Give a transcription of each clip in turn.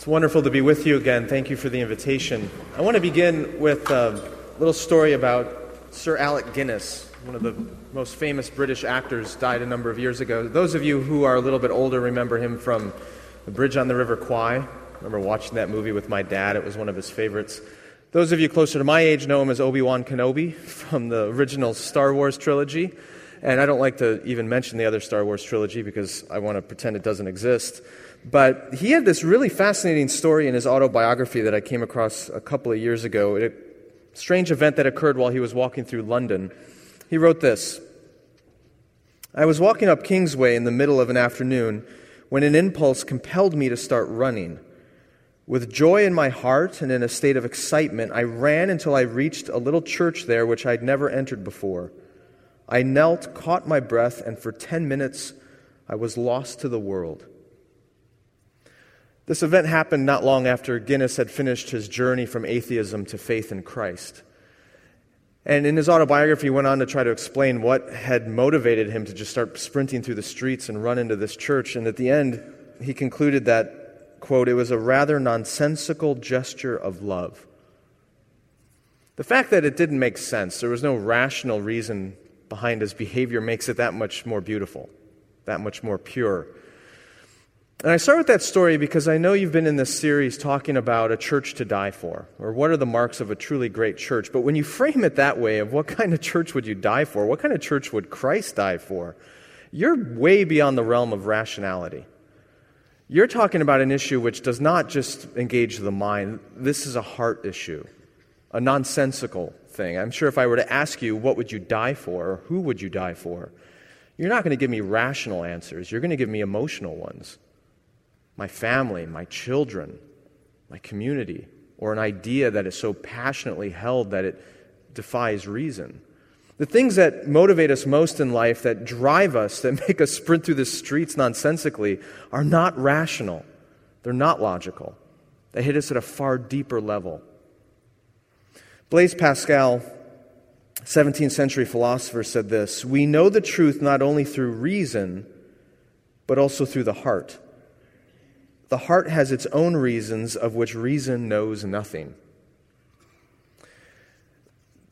It's wonderful to be with you again. Thank you for the invitation. I want to begin with a little story about Sir Alec Guinness, one of the most famous British actors, died a number of years ago. Those of you who are a little bit older remember him from The Bridge on the River Kwai. I remember watching that movie with my dad, it was one of his favorites. Those of you closer to my age know him as Obi Wan Kenobi from the original Star Wars trilogy. And I don't like to even mention the other Star Wars trilogy because I want to pretend it doesn't exist. But he had this really fascinating story in his autobiography that I came across a couple of years ago. A strange event that occurred while he was walking through London. He wrote this I was walking up Kingsway in the middle of an afternoon when an impulse compelled me to start running. With joy in my heart and in a state of excitement, I ran until I reached a little church there which I'd never entered before. I knelt, caught my breath, and for 10 minutes I was lost to the world. This event happened not long after Guinness had finished his journey from atheism to faith in Christ. And in his autobiography, he went on to try to explain what had motivated him to just start sprinting through the streets and run into this church. And at the end, he concluded that, quote, it was a rather nonsensical gesture of love. The fact that it didn't make sense, there was no rational reason behind his behavior, makes it that much more beautiful, that much more pure. And I start with that story because I know you've been in this series talking about a church to die for, or what are the marks of a truly great church. But when you frame it that way, of what kind of church would you die for? What kind of church would Christ die for? You're way beyond the realm of rationality. You're talking about an issue which does not just engage the mind, this is a heart issue, a nonsensical thing. I'm sure if I were to ask you, what would you die for, or who would you die for? You're not going to give me rational answers, you're going to give me emotional ones my family, my children, my community, or an idea that is so passionately held that it defies reason. The things that motivate us most in life, that drive us, that make us sprint through the streets nonsensically, are not rational. They're not logical. They hit us at a far deeper level. Blaise Pascal, 17th century philosopher, said this We know the truth not only through reason, but also through the heart. The heart has its own reasons of which reason knows nothing.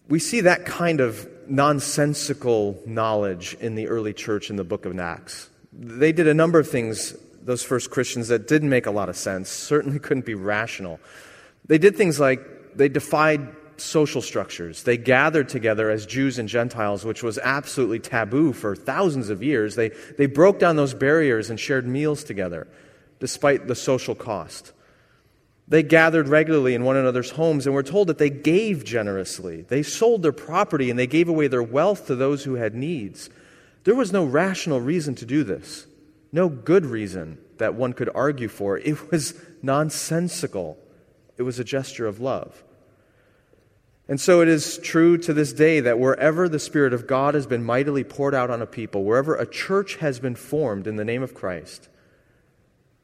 We see that kind of nonsensical knowledge in the early church in the book of Acts. They did a number of things, those first Christians, that didn't make a lot of sense, certainly couldn't be rational. They did things like they defied social structures. They gathered together as Jews and Gentiles, which was absolutely taboo for thousands of years. They, they broke down those barriers and shared meals together despite the social cost. They gathered regularly in one another's homes, and we're told that they gave generously. They sold their property and they gave away their wealth to those who had needs. There was no rational reason to do this, no good reason that one could argue for. It was nonsensical, it was a gesture of love. And so it is true to this day that wherever the Spirit of God has been mightily poured out on a people, wherever a church has been formed in the name of Christ,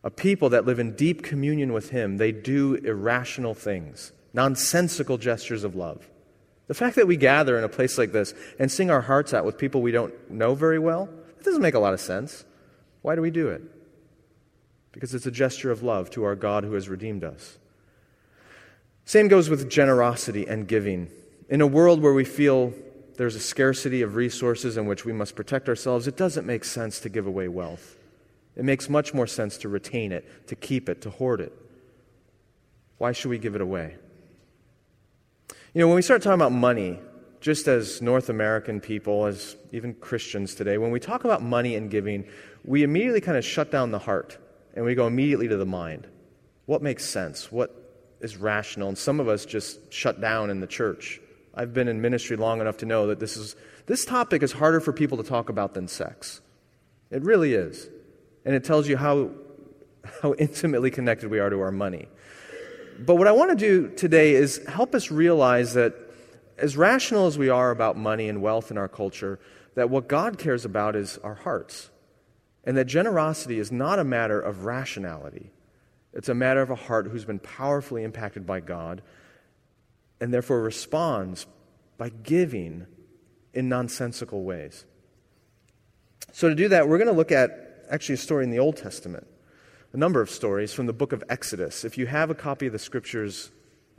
a people that live in deep communion with Him, they do irrational things, nonsensical gestures of love. The fact that we gather in a place like this and sing our hearts out with people we don't know very well, it doesn't make a lot of sense. Why do we do it? Because it's a gesture of love to our God who has redeemed us. Same goes with generosity and giving. In a world where we feel there's a scarcity of resources in which we must protect ourselves, it doesn't make sense to give away wealth. It makes much more sense to retain it, to keep it, to hoard it. Why should we give it away? You know, when we start talking about money, just as North American people, as even Christians today, when we talk about money and giving, we immediately kind of shut down the heart and we go immediately to the mind. What makes sense? What is rational? And some of us just shut down in the church. I've been in ministry long enough to know that this, is, this topic is harder for people to talk about than sex. It really is and it tells you how, how intimately connected we are to our money. But what I want to do today is help us realize that as rational as we are about money and wealth in our culture, that what God cares about is our hearts. And that generosity is not a matter of rationality. It's a matter of a heart who's been powerfully impacted by God and therefore responds by giving in nonsensical ways. So, to do that, we're going to look at actually a story in the Old Testament. a number of stories from the book of Exodus. If you have a copy of the scriptures,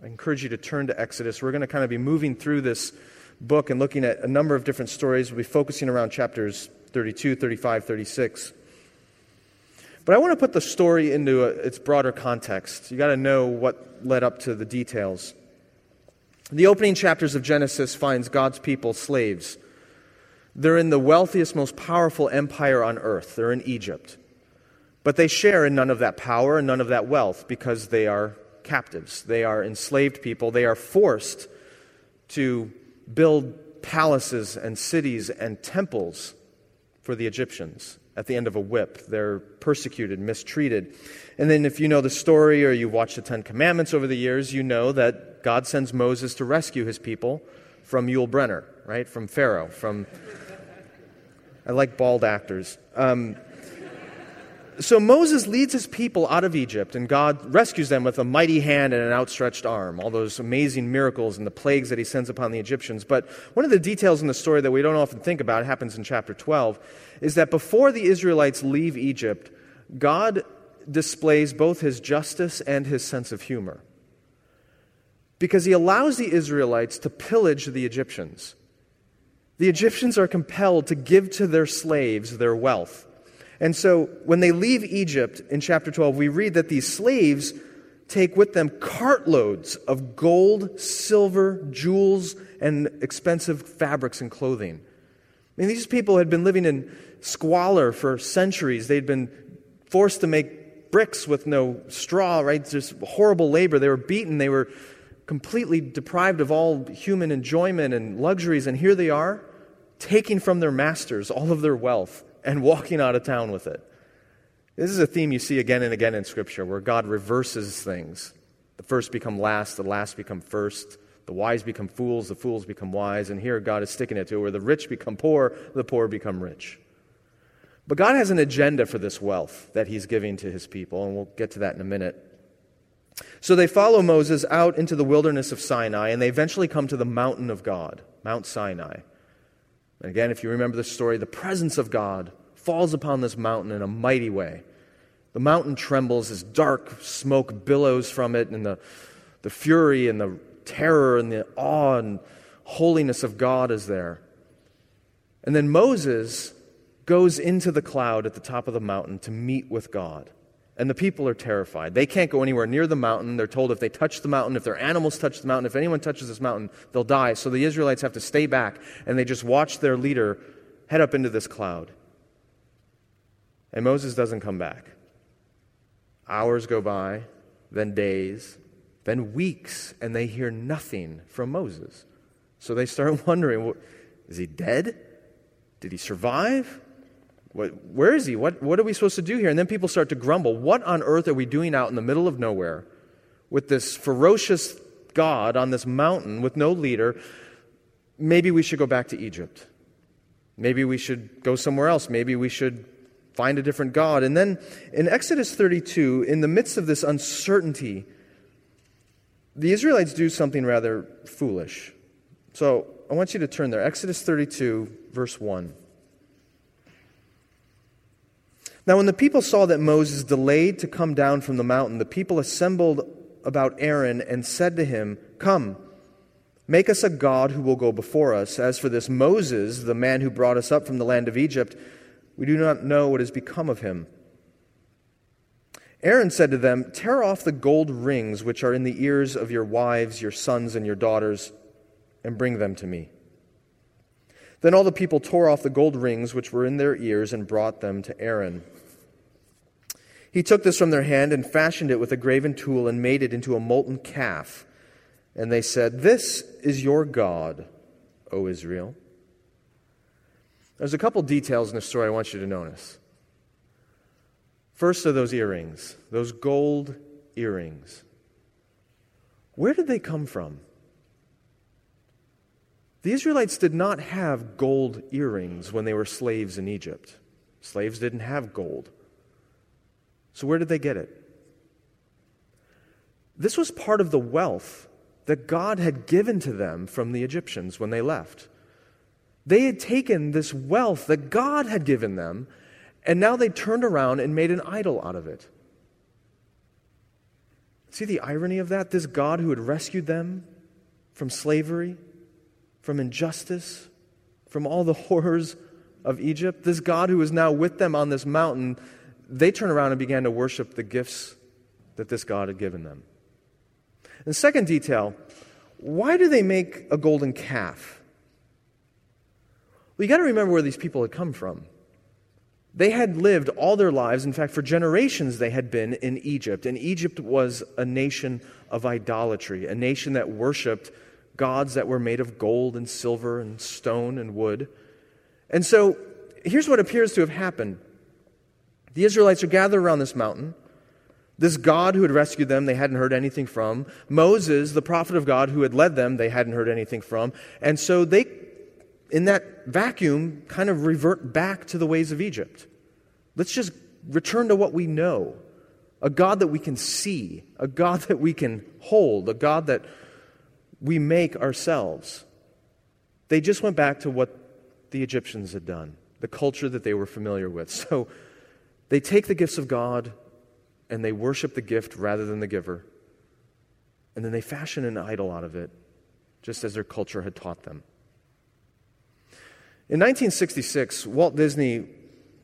I encourage you to turn to Exodus. We're going to kind of be moving through this book and looking at a number of different stories. We'll be focusing around chapters 32, 35, 36. But I want to put the story into a, its broader context. You got to know what led up to the details. The opening chapters of Genesis finds God's people slaves. They're in the wealthiest, most powerful empire on earth. They're in Egypt. But they share in none of that power and none of that wealth because they are captives. They are enslaved people. They are forced to build palaces and cities and temples for the Egyptians at the end of a whip. They're persecuted, mistreated. And then, if you know the story or you've watched the Ten Commandments over the years, you know that God sends Moses to rescue his people from Yul Brynner, right? From Pharaoh, from. I like bald actors. Um, so Moses leads his people out of Egypt, and God rescues them with a mighty hand and an outstretched arm. All those amazing miracles and the plagues that he sends upon the Egyptians. But one of the details in the story that we don't often think about, happens in chapter 12, is that before the Israelites leave Egypt, God displays both his justice and his sense of humor. Because he allows the Israelites to pillage the Egyptians. The Egyptians are compelled to give to their slaves their wealth. And so when they leave Egypt in chapter 12, we read that these slaves take with them cartloads of gold, silver, jewels, and expensive fabrics and clothing. I mean, these people had been living in squalor for centuries. They'd been forced to make bricks with no straw, right? Just horrible labor. They were beaten. They were completely deprived of all human enjoyment and luxuries. And here they are, taking from their masters all of their wealth and walking out of town with it. This is a theme you see again and again in Scripture where God reverses things. The first become last, the last become first. The wise become fools, the fools become wise. And here God is sticking it to where the rich become poor, the poor become rich. But God has an agenda for this wealth that He's giving to His people, and we'll get to that in a minute. So they follow Moses out into the wilderness of Sinai, and they eventually come to the mountain of God, Mount Sinai. And again, if you remember the story, the presence of God falls upon this mountain in a mighty way. The mountain trembles as dark smoke billows from it, and the, the fury and the terror and the awe and holiness of God is there. And then Moses goes into the cloud at the top of the mountain to meet with God. And the people are terrified. They can't go anywhere near the mountain. They're told if they touch the mountain, if their animals touch the mountain, if anyone touches this mountain, they'll die. So the Israelites have to stay back and they just watch their leader head up into this cloud. And Moses doesn't come back. Hours go by, then days, then weeks, and they hear nothing from Moses. So they start wondering is he dead? Did he survive? Where is he? What, what are we supposed to do here? And then people start to grumble. What on earth are we doing out in the middle of nowhere with this ferocious God on this mountain with no leader? Maybe we should go back to Egypt. Maybe we should go somewhere else. Maybe we should find a different God. And then in Exodus 32, in the midst of this uncertainty, the Israelites do something rather foolish. So I want you to turn there. Exodus 32, verse 1. Now, when the people saw that Moses delayed to come down from the mountain, the people assembled about Aaron and said to him, Come, make us a God who will go before us. As for this Moses, the man who brought us up from the land of Egypt, we do not know what has become of him. Aaron said to them, Tear off the gold rings which are in the ears of your wives, your sons, and your daughters, and bring them to me. Then all the people tore off the gold rings which were in their ears and brought them to Aaron. He took this from their hand and fashioned it with a graven tool and made it into a molten calf. And they said, This is your God, O Israel. There's a couple details in the story I want you to notice. First are those earrings, those gold earrings. Where did they come from? The Israelites did not have gold earrings when they were slaves in Egypt. Slaves didn't have gold. So, where did they get it? This was part of the wealth that God had given to them from the Egyptians when they left. They had taken this wealth that God had given them, and now they turned around and made an idol out of it. See the irony of that? This God who had rescued them from slavery, from injustice, from all the horrors of Egypt, this God who is now with them on this mountain, they turn around and began to worship the gifts that this God had given them. And the second detail why do they make a golden calf? Well, you got to remember where these people had come from. They had lived all their lives, in fact, for generations, they had been in Egypt. And Egypt was a nation of idolatry, a nation that worshiped gods that were made of gold and silver and stone and wood. And so here's what appears to have happened the Israelites are gathered around this mountain. This God who had rescued them, they hadn't heard anything from. Moses, the prophet of God who had led them, they hadn't heard anything from. And so they in that vacuum, kind of revert back to the ways of Egypt. Let's just return to what we know a God that we can see, a God that we can hold, a God that we make ourselves. They just went back to what the Egyptians had done, the culture that they were familiar with. So they take the gifts of God and they worship the gift rather than the giver. And then they fashion an idol out of it, just as their culture had taught them. In 1966, Walt Disney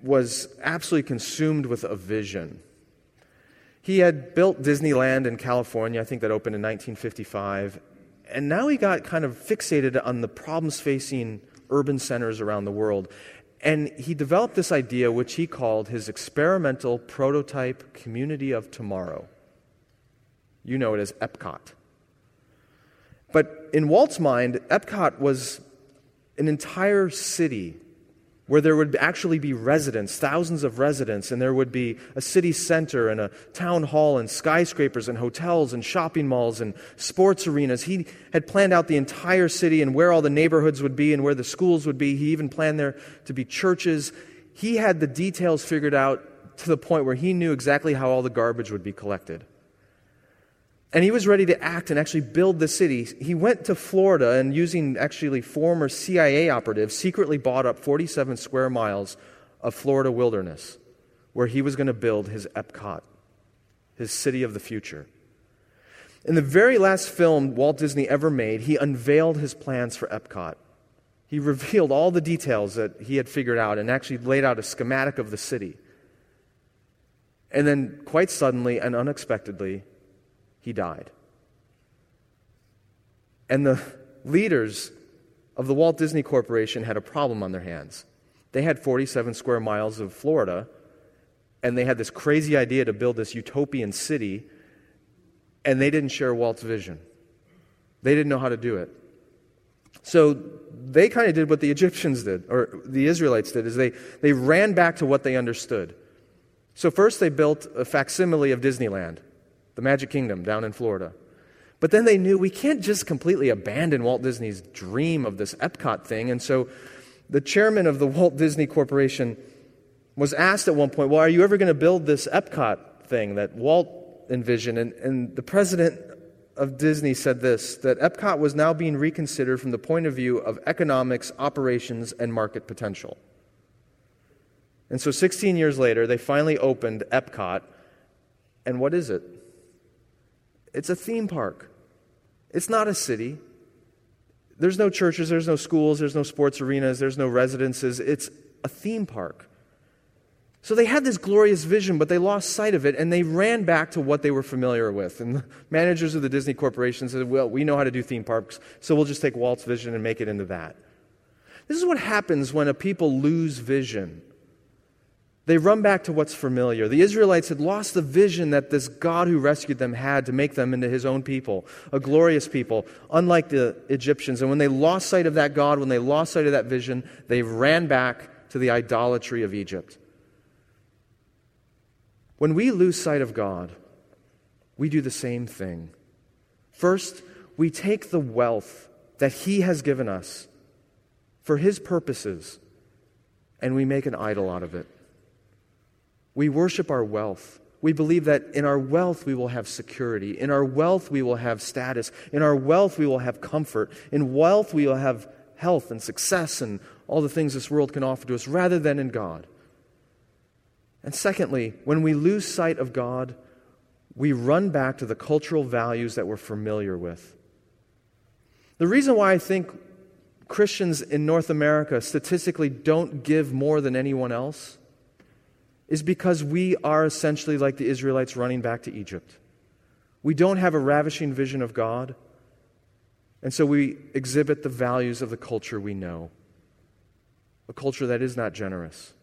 was absolutely consumed with a vision. He had built Disneyland in California, I think that opened in 1955, and now he got kind of fixated on the problems facing urban centers around the world. And he developed this idea, which he called his experimental prototype community of tomorrow. You know it as Epcot. But in Walt's mind, Epcot was an entire city where there would actually be residents, thousands of residents, and there would be a city center and a town hall and skyscrapers and hotels and shopping malls and sports arenas. He had planned out the entire city and where all the neighborhoods would be and where the schools would be. He even planned there to be churches. He had the details figured out to the point where he knew exactly how all the garbage would be collected. And he was ready to act and actually build the city. He went to Florida and, using actually former CIA operatives, secretly bought up 47 square miles of Florida wilderness where he was going to build his Epcot, his city of the future. In the very last film Walt Disney ever made, he unveiled his plans for Epcot. He revealed all the details that he had figured out and actually laid out a schematic of the city. And then, quite suddenly and unexpectedly, he died. And the leaders of the Walt Disney Corporation had a problem on their hands. They had 47 square miles of Florida, and they had this crazy idea to build this utopian city, and they didn't share Walt's vision. They didn't know how to do it. So they kind of did what the Egyptians did, or the Israelites did, is they, they ran back to what they understood. So first they built a facsimile of Disneyland the Magic Kingdom down in Florida. But then they knew we can't just completely abandon Walt Disney's dream of this Epcot thing. And so the chairman of the Walt Disney Corporation was asked at one point, Well, are you ever going to build this Epcot thing that Walt envisioned? And, and the president of Disney said this that Epcot was now being reconsidered from the point of view of economics, operations, and market potential. And so 16 years later, they finally opened Epcot. And what is it? It's a theme park. It's not a city. There's no churches, there's no schools, there's no sports arenas, there's no residences. It's a theme park. So they had this glorious vision, but they lost sight of it and they ran back to what they were familiar with. And the managers of the Disney Corporation said, Well, we know how to do theme parks, so we'll just take Walt's vision and make it into that. This is what happens when a people lose vision. They run back to what's familiar. The Israelites had lost the vision that this God who rescued them had to make them into his own people, a glorious people, unlike the Egyptians. And when they lost sight of that God, when they lost sight of that vision, they ran back to the idolatry of Egypt. When we lose sight of God, we do the same thing. First, we take the wealth that he has given us for his purposes and we make an idol out of it. We worship our wealth. We believe that in our wealth we will have security. In our wealth we will have status. In our wealth we will have comfort. In wealth we will have health and success and all the things this world can offer to us rather than in God. And secondly, when we lose sight of God, we run back to the cultural values that we're familiar with. The reason why I think Christians in North America statistically don't give more than anyone else is because we are essentially like the Israelites running back to Egypt. We don't have a ravishing vision of God, and so we exhibit the values of the culture we know a culture that is not generous,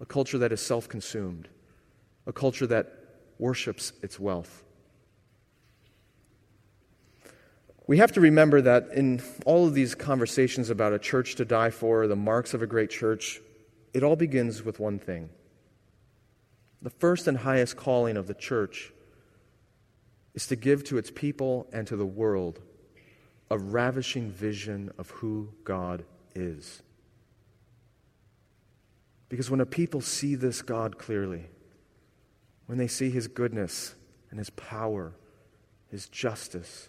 a culture that is self consumed, a culture that worships its wealth. We have to remember that in all of these conversations about a church to die for, the marks of a great church, it all begins with one thing. The first and highest calling of the church is to give to its people and to the world a ravishing vision of who God is. Because when a people see this God clearly, when they see his goodness and his power, his justice,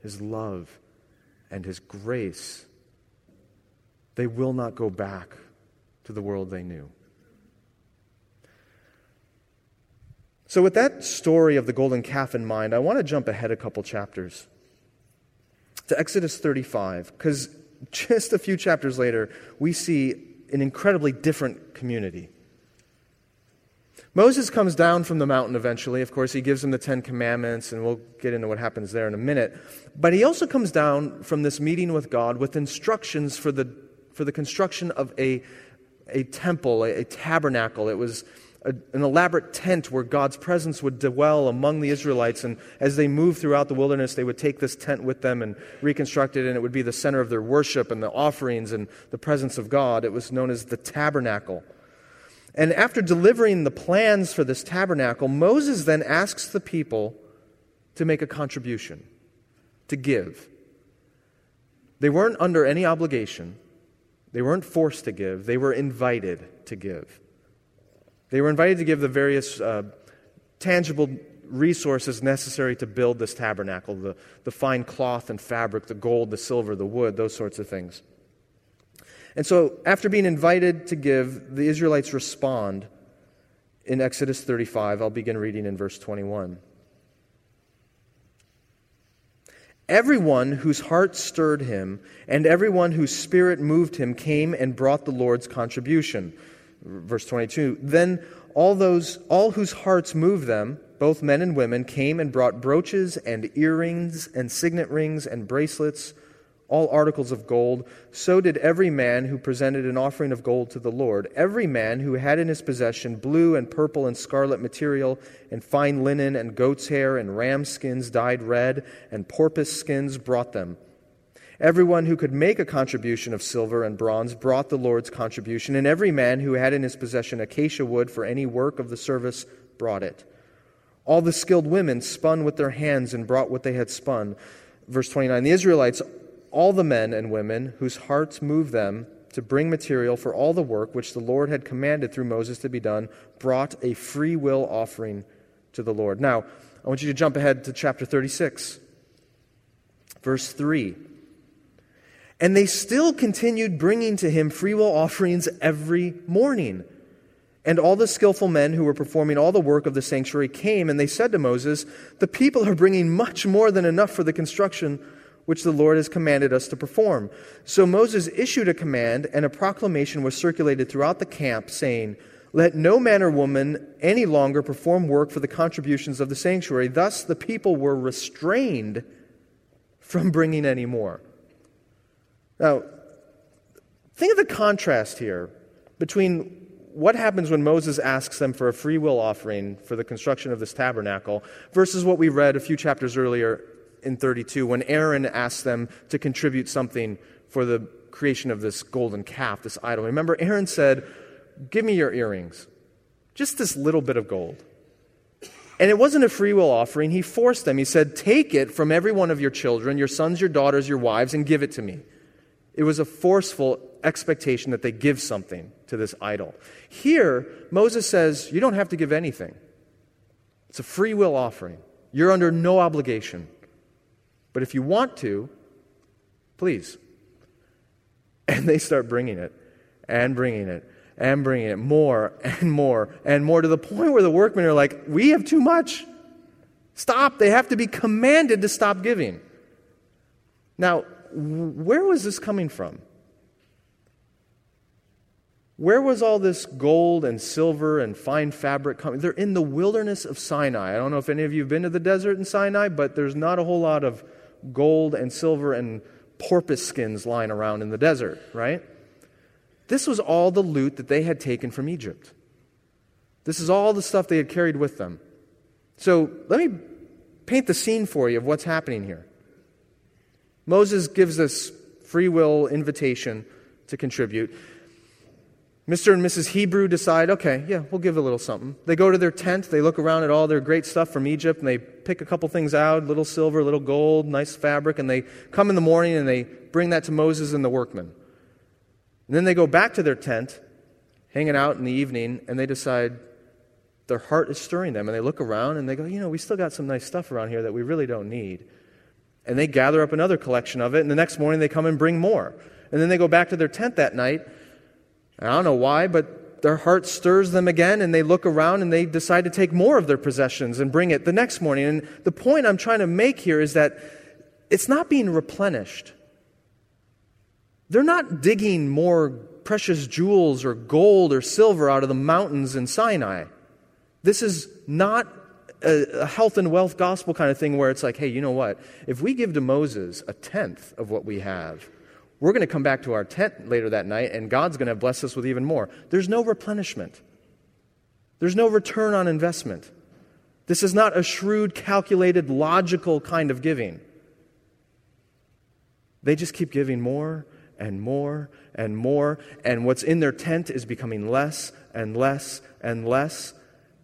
his love, and his grace, they will not go back to the world they knew. So, with that story of the golden calf in mind, I want to jump ahead a couple chapters to Exodus 35, because just a few chapters later, we see an incredibly different community. Moses comes down from the mountain eventually. Of course, he gives them the Ten Commandments, and we'll get into what happens there in a minute. But he also comes down from this meeting with God with instructions for the, for the construction of a, a temple, a, a tabernacle. It was a, an elaborate tent where God's presence would dwell among the Israelites. And as they moved throughout the wilderness, they would take this tent with them and reconstruct it, and it would be the center of their worship and the offerings and the presence of God. It was known as the tabernacle. And after delivering the plans for this tabernacle, Moses then asks the people to make a contribution, to give. They weren't under any obligation, they weren't forced to give, they were invited to give. They were invited to give the various uh, tangible resources necessary to build this tabernacle the, the fine cloth and fabric, the gold, the silver, the wood, those sorts of things. And so, after being invited to give, the Israelites respond in Exodus 35. I'll begin reading in verse 21. Everyone whose heart stirred him and everyone whose spirit moved him came and brought the Lord's contribution. Verse 22. Then all those all whose hearts moved them, both men and women, came and brought brooches and earrings and signet rings and bracelets all articles of gold. So did every man who presented an offering of gold to the Lord. Every man who had in his possession blue and purple and scarlet material, and fine linen, and goat's hair, and ram skins dyed red, and porpoise skins brought them. Everyone who could make a contribution of silver and bronze brought the Lord's contribution, and every man who had in his possession acacia wood for any work of the service brought it. All the skilled women spun with their hands and brought what they had spun. Verse 29 The Israelites all the men and women whose hearts moved them to bring material for all the work which the Lord had commanded through Moses to be done brought a free will offering to the Lord. Now, I want you to jump ahead to chapter 36, verse 3. And they still continued bringing to him free will offerings every morning. And all the skillful men who were performing all the work of the sanctuary came, and they said to Moses, The people are bringing much more than enough for the construction which the Lord has commanded us to perform. So Moses issued a command, and a proclamation was circulated throughout the camp, saying, Let no man or woman any longer perform work for the contributions of the sanctuary. Thus the people were restrained from bringing any more. Now, think of the contrast here between what happens when Moses asks them for a free will offering for the construction of this tabernacle versus what we read a few chapters earlier in 32 when Aaron asked them to contribute something for the creation of this golden calf, this idol. Remember, Aaron said, Give me your earrings, just this little bit of gold. And it wasn't a free will offering. He forced them. He said, Take it from every one of your children, your sons, your daughters, your wives, and give it to me. It was a forceful expectation that they give something to this idol. Here, Moses says, You don't have to give anything. It's a free will offering. You're under no obligation. But if you want to, please. And they start bringing it and bringing it and bringing it more and more and more to the point where the workmen are like, We have too much. Stop. They have to be commanded to stop giving. Now, where was this coming from? Where was all this gold and silver and fine fabric coming? They're in the wilderness of Sinai. I don't know if any of you have been to the desert in Sinai, but there's not a whole lot of gold and silver and porpoise skins lying around in the desert, right? This was all the loot that they had taken from Egypt. This is all the stuff they had carried with them. So let me paint the scene for you of what's happening here. Moses gives this free will invitation to contribute. Mr. and Mrs. Hebrew decide, okay, yeah, we'll give a little something. They go to their tent, they look around at all their great stuff from Egypt, and they pick a couple things out little silver, little gold, nice fabric, and they come in the morning and they bring that to Moses and the workmen. And then they go back to their tent, hanging out in the evening, and they decide their heart is stirring them. And they look around and they go, you know, we still got some nice stuff around here that we really don't need. And they gather up another collection of it, and the next morning they come and bring more. And then they go back to their tent that night I don't know why, but their heart stirs them again, and they look around and they decide to take more of their possessions and bring it the next morning. And the point I'm trying to make here is that it's not being replenished. They're not digging more precious jewels or gold or silver out of the mountains in Sinai. This is not a, health and wealth gospel kind of thing where it's like, hey, you know what? If we give to Moses a tenth of what we have, we're going to come back to our tent later that night, and God's going to bless us with even more. There's no replenishment, there's no return on investment. This is not a shrewd, calculated, logical kind of giving. They just keep giving more and more and more, and what's in their tent is becoming less and less and less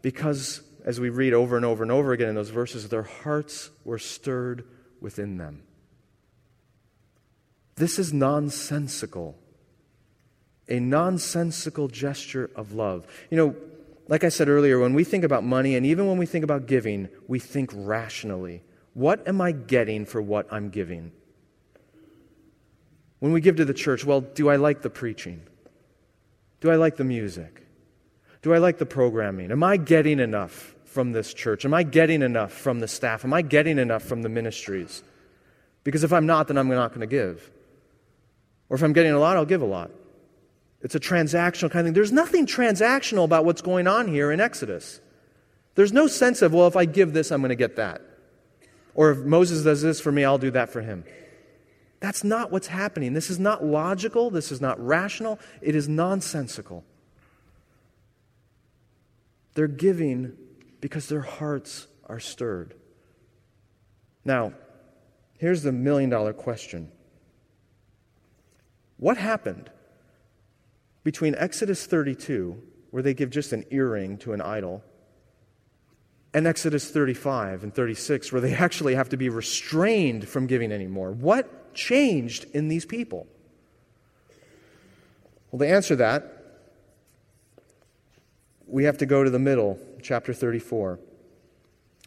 because, as we read over and over and over again in those verses, their hearts were stirred within them. This is nonsensical. A nonsensical gesture of love. You know, like I said earlier, when we think about money and even when we think about giving, we think rationally. What am I getting for what I'm giving? When we give to the church, well, do I like the preaching? Do I like the music? Do I like the programming? Am I getting enough from this church? Am I getting enough from the staff? Am I getting enough from the ministries? Because if I'm not, then I'm not going to give. Or if I'm getting a lot, I'll give a lot. It's a transactional kind of thing. There's nothing transactional about what's going on here in Exodus. There's no sense of, well, if I give this, I'm going to get that. Or if Moses does this for me, I'll do that for him. That's not what's happening. This is not logical. This is not rational. It is nonsensical. They're giving because their hearts are stirred. Now, here's the million dollar question what happened between Exodus 32, where they give just an earring to an idol, and Exodus 35 and 36, where they actually have to be restrained from giving anymore? What changed in these people? Well, to answer that, we have to go to the middle, chapter 34.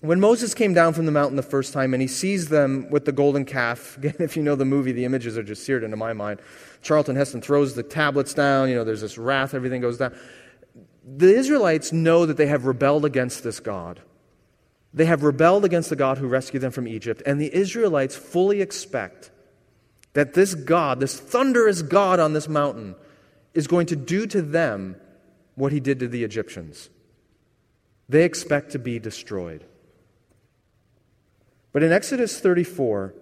When Moses came down from the mountain the first time and he sees them with the golden calf, again, if you know the movie, the images are just seared into my mind. Charlton Heston throws the tablets down, you know, there's this wrath, everything goes down. The Israelites know that they have rebelled against this God. They have rebelled against the God who rescued them from Egypt, and the Israelites fully expect that this God, this thunderous God on this mountain, is going to do to them what he did to the Egyptians. They expect to be destroyed. But in Exodus 34,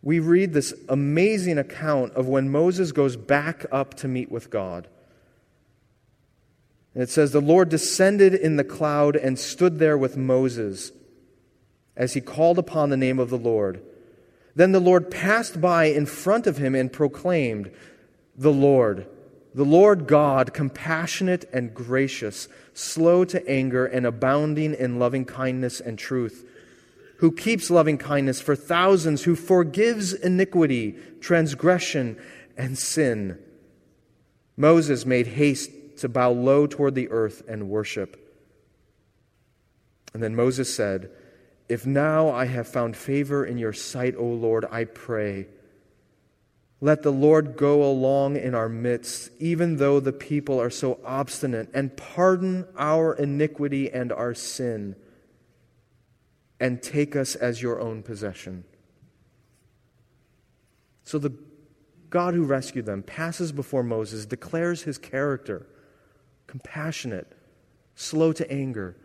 we read this amazing account of when Moses goes back up to meet with God. And it says, The Lord descended in the cloud and stood there with Moses as he called upon the name of the Lord. Then the Lord passed by in front of him and proclaimed, The Lord, the Lord God, compassionate and gracious, slow to anger and abounding in loving kindness and truth who keeps loving kindness for thousands, who forgives iniquity, transgression, and sin. Moses made haste to bow low toward the earth and worship. And then Moses said, If now I have found favor in your sight, O Lord, I pray, let the Lord go along in our midst, even though the people are so obstinate, and pardon our iniquity and our sin and take us as your own possession. So the God who rescued them passes before Moses, declares his character compassionate, slow to anger,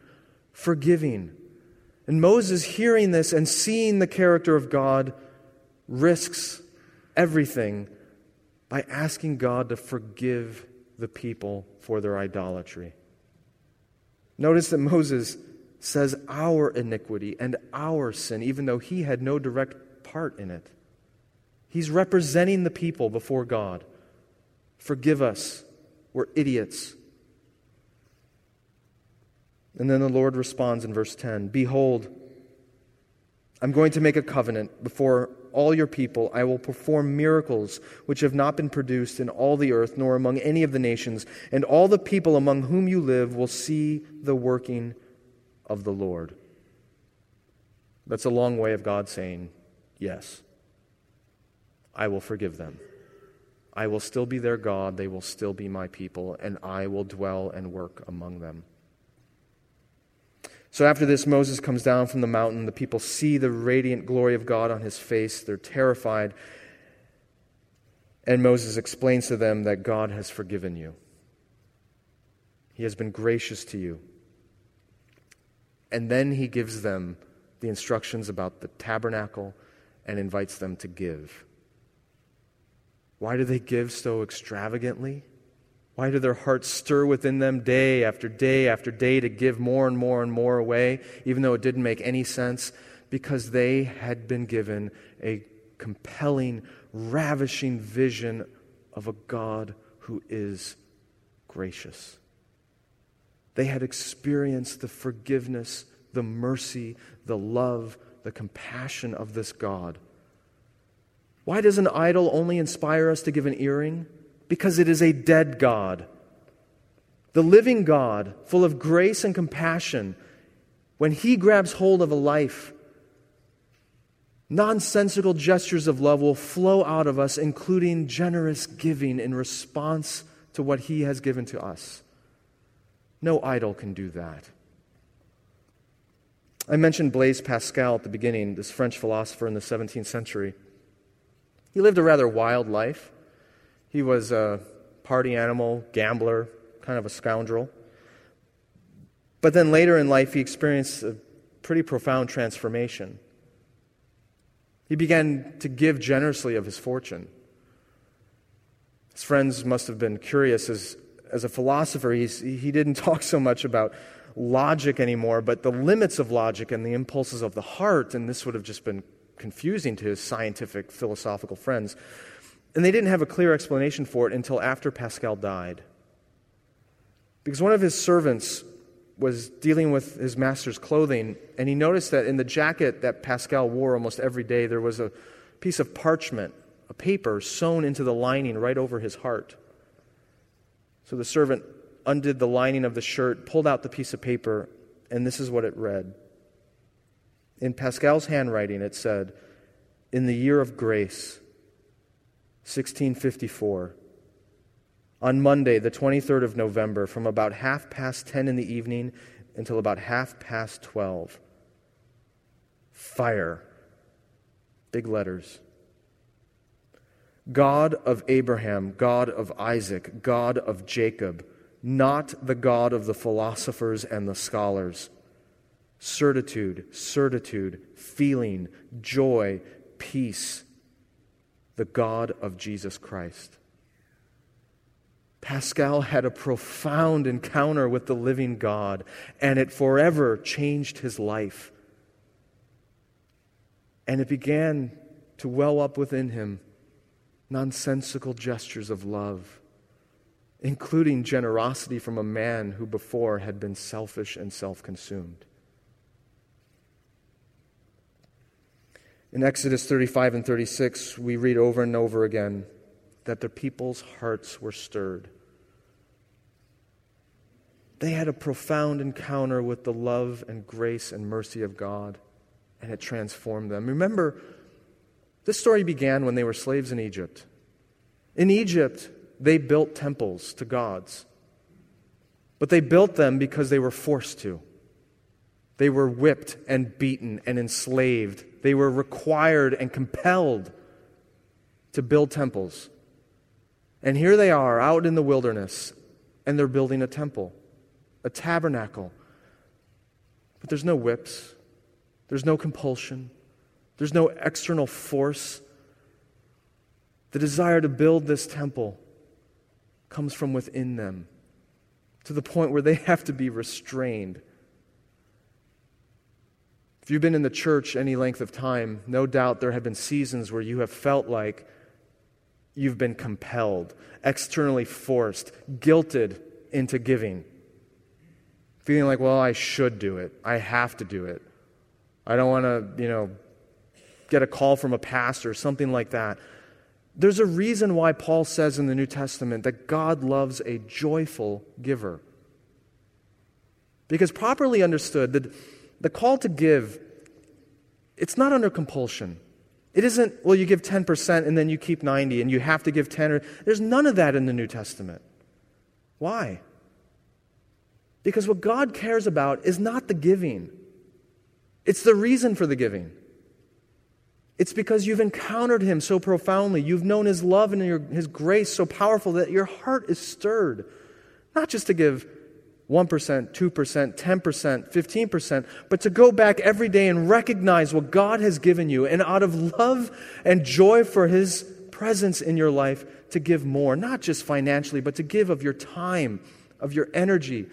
forgiving. And Moses, hearing this and seeing the character of God, risks everything by asking God to forgive the people for their idolatry. Notice that Moses says our iniquity and our sin, even though he had no direct part in it. He's representing the people before God. Forgive us. We're idiots. And then the Lord responds in verse 10 Behold, I'm going to make a covenant before all your people. I will perform miracles which have not been produced in all the earth, nor among any of the nations, and all the people among whom you live will see the working of the Lord. That's a long way of God saying, Yes. I will forgive them. I will still be their God, they will still be my people, and I will dwell and work among them. So after this, Moses comes down from the mountain. The people see the radiant glory of God on his face. They're terrified. And Moses explains to them that God has forgiven you, He has been gracious to you. And then he gives them the instructions about the tabernacle and invites them to give. Why do they give so extravagantly? Why do their hearts stir within them day after day after day to give more and more and more away, even though it didn't make any sense? Because they had been given a compelling, ravishing vision of a God who is gracious. They had experienced the forgiveness, the mercy, the love, the compassion of this God why does an idol only inspire us to give an earring? Because it is a dead God. The living God, full of grace and compassion, when He grabs hold of a life, nonsensical gestures of love will flow out of us, including generous giving in response to what He has given to us. No idol can do that. I mentioned Blaise Pascal at the beginning, this French philosopher in the 17th century. He lived a rather wild life. He was a party animal, gambler, kind of a scoundrel. But then later in life, he experienced a pretty profound transformation. He began to give generously of his fortune. His friends must have been curious. As, as a philosopher, he's, he didn't talk so much about logic anymore, but the limits of logic and the impulses of the heart, and this would have just been confusing to his scientific, philosophical friends. And they didn't have a clear explanation for it until after Pascal died. Because one of his servants was dealing with his master's clothing, and he noticed that in the jacket that Pascal wore almost every day, there was a piece of parchment, a paper sewn into the lining right over his heart. So the servant undid the lining of the shirt, pulled out the piece of paper, and this is what it read in Pascal's handwriting, it said, In the year of grace, 1654, on Monday, the 23rd of November, from about half past 10 in the evening until about half past 12, fire, big letters. God of Abraham, God of Isaac, God of Jacob, not the God of the philosophers and the scholars. Certitude, certitude, feeling, joy, peace, the God of Jesus Christ. Pascal had a profound encounter with the living God, and it forever changed his life. And it began to well up within him nonsensical gestures of love, including generosity from a man who before had been selfish and self consumed. In Exodus 35 and 36, we read over and over again that the people's hearts were stirred. They had a profound encounter with the love and grace and mercy of God, and it transformed them. Remember, this story began when they were slaves in Egypt. In Egypt, they built temples to gods, but they built them because they were forced to. They were whipped and beaten and enslaved. They were required and compelled to build temples. And here they are out in the wilderness, and they're building a temple, a tabernacle. But there's no whips, there's no compulsion, there's no external force. The desire to build this temple comes from within them to the point where they have to be restrained. If you've been in the church any length of time, no doubt there have been seasons where you have felt like you've been compelled, externally forced, guilted into giving. Feeling like, well, I should do it. I have to do it. I don't want to, you know, get a call from a pastor, something like that. There's a reason why Paul says in the New Testament that God loves a joyful giver. Because properly understood, the, the call to give, it's not under compulsion. It isn't, well, you give 10% and then you keep 90 and you have to give 10. Or, there's none of that in the New Testament. Why? Because what God cares about is not the giving, it's the reason for the giving. It's because you've encountered Him so profoundly. You've known His love and His grace so powerful that your heart is stirred. Not just to give 1%, 2%, 10%, 15%, but to go back every day and recognize what God has given you, and out of love and joy for His presence in your life, to give more, not just financially, but to give of your time, of your energy,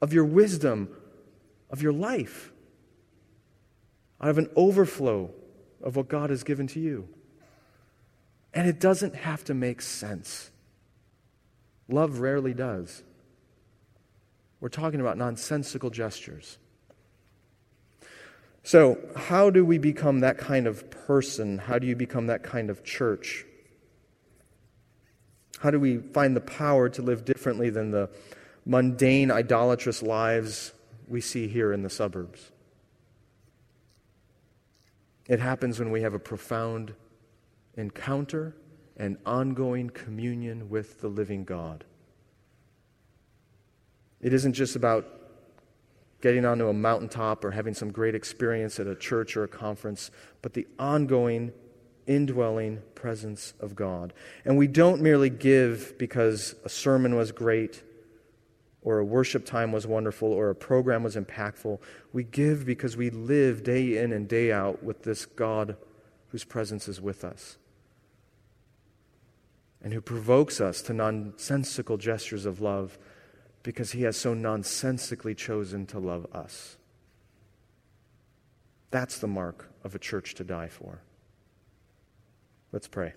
of your wisdom, of your life, out of an overflow of what God has given to you. And it doesn't have to make sense. Love rarely does. We're talking about nonsensical gestures. So, how do we become that kind of person? How do you become that kind of church? How do we find the power to live differently than the mundane, idolatrous lives we see here in the suburbs? It happens when we have a profound encounter and ongoing communion with the living God. It isn't just about getting onto a mountaintop or having some great experience at a church or a conference, but the ongoing, indwelling presence of God. And we don't merely give because a sermon was great or a worship time was wonderful or a program was impactful. We give because we live day in and day out with this God whose presence is with us and who provokes us to nonsensical gestures of love because he has so nonsensically chosen to love us. That's the mark of a church to die for. Let's pray.